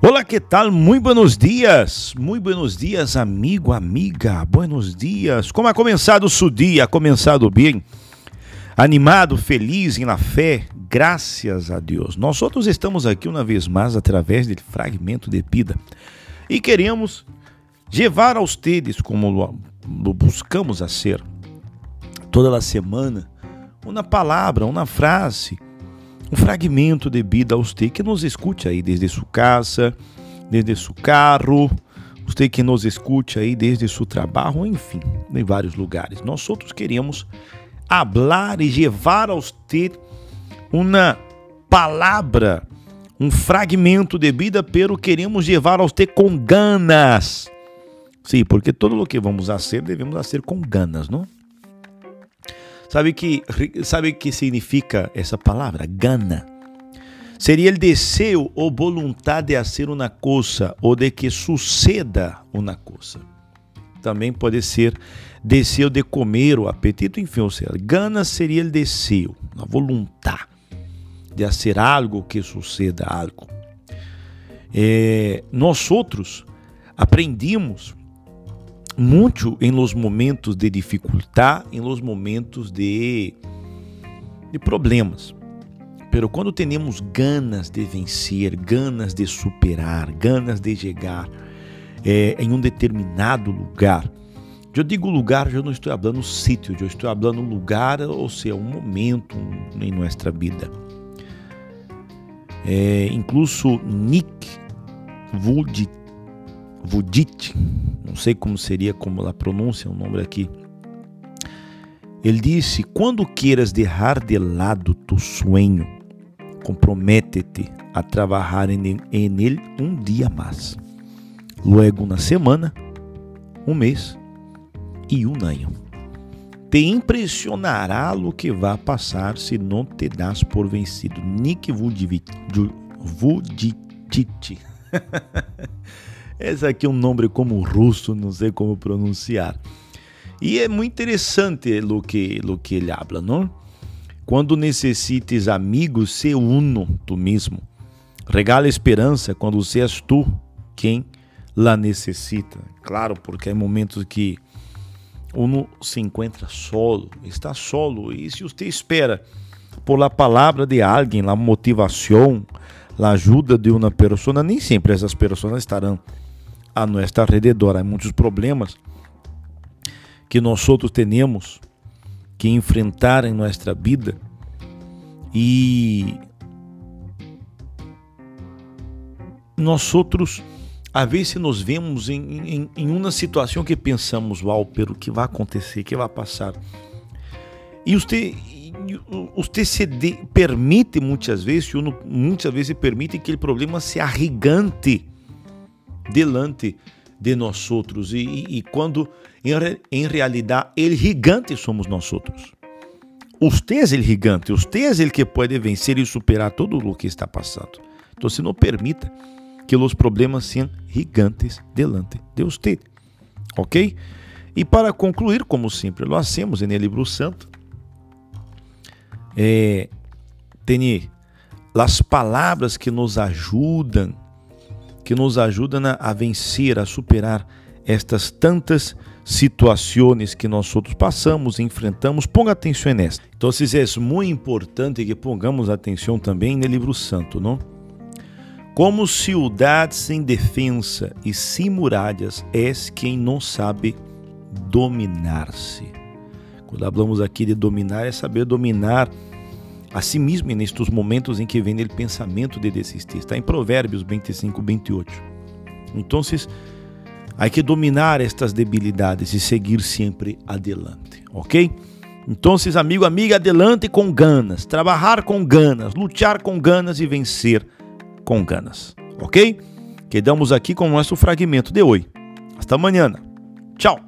Olá, que tal? Muito buenos dias. Muito buenos dias, amigo, amiga. Buenos dias. Como ha começado o seu dia? Ha começado bem? Animado, feliz, na fé? Graças a Deus. Nós outros estamos aqui uma vez mais através do fragmento de vida e queremos levar aos teres, como lo buscamos a ser toda a semana, uma palavra, uma frase um fragmento de vida a você que nos escute aí desde sua casa, desde seu carro, você que nos escute aí desde seu trabalho, enfim, em vários lugares. Nós outros queremos falar e levar a você uma palavra, um fragmento de vida, pero queremos levar a você com ganas. Sim, porque todo o que vamos fazer, devemos fazer com ganas, não? Sabe que sabe que significa essa palavra? Gana. Seria o desejo ou vontade de fazer uma coisa ou de que suceda uma coisa. Também pode ser desejo de comer, o apetite, enfim, ou seja, gana seria o desejo, a vontade de fazer algo que suceda algo. É, nós outros aprendimos muito em los momentos de dificuldade, em los momentos de, de problemas. Pero quando temos ganas de vencer, ganas de superar, ganas de chegar é, em um determinado lugar, eu digo lugar, eu não estou falando sítio, eu estou falando lugar, ou seja, um momento em nossa vida. É, incluso Nick Vujicic, não sei como seria como ela pronuncia o nome aqui. Ele disse: Quando queiras deixar de lado tu sonho, compromete-te a trabalhar em, ele um dia mais. Luego uma semana, um mês e um ano. Te impressionará o que vai passar se não te das por vencido. Nick Vujicic. Esse aqui é um nome como russo, não sei como pronunciar. E é muito interessante o que, o que ele habla, não? Quando necessites amigos, se uno tu mesmo. Regala esperança quando seas tu quem la necessita. Claro, porque há momentos que uno se encontra solo, está solo. E se você espera por la palavra de alguém, la motivação, la ajuda de uma pessoa, nem sempre essas pessoas estarão a nosso alrededor. Há muitos problemas que nós temos que enfrentar em nossa vida e nós outros a vezes nos vemos em, em, em, uma situação que pensamos, uau, pero que vai acontecer, que vai passar. E você, você se de, permite muitas vezes, muitas vezes permite que aquele problema se arregante delante de nós outros e, e, e quando em, em realidade ele gigante somos nós outros. Ele gigante, usted é ele que pode vencer e superar todo o que está passando. Então, se não permita que os problemas sejam gigantes delante de usted. Ok? E para concluir, como sempre lo hacemos no livro santo, é, tem as palavras que nos ajudam que nos ajuda a vencer, a superar estas tantas situações que nós outros passamos, enfrentamos. Ponga atenção nessa. Então, é muito importante que pongamos atenção também no livro santo, não? Como ciudad sem defesa e sem muralhas és quem não sabe dominar-se. Quando falamos aqui de dominar, é saber dominar a si mesmo nestes momentos em que vem o pensamento de desistir. Está em Provérbios 25, 28. Então, há que dominar estas debilidades e seguir sempre adelante, ok? Então, amigo, amiga, adelante com ganas, trabalhar com ganas, lutar com ganas e vencer com ganas, ok? Quedamos aqui com o nosso fragmento de hoje. Hasta amanhã. Tchau.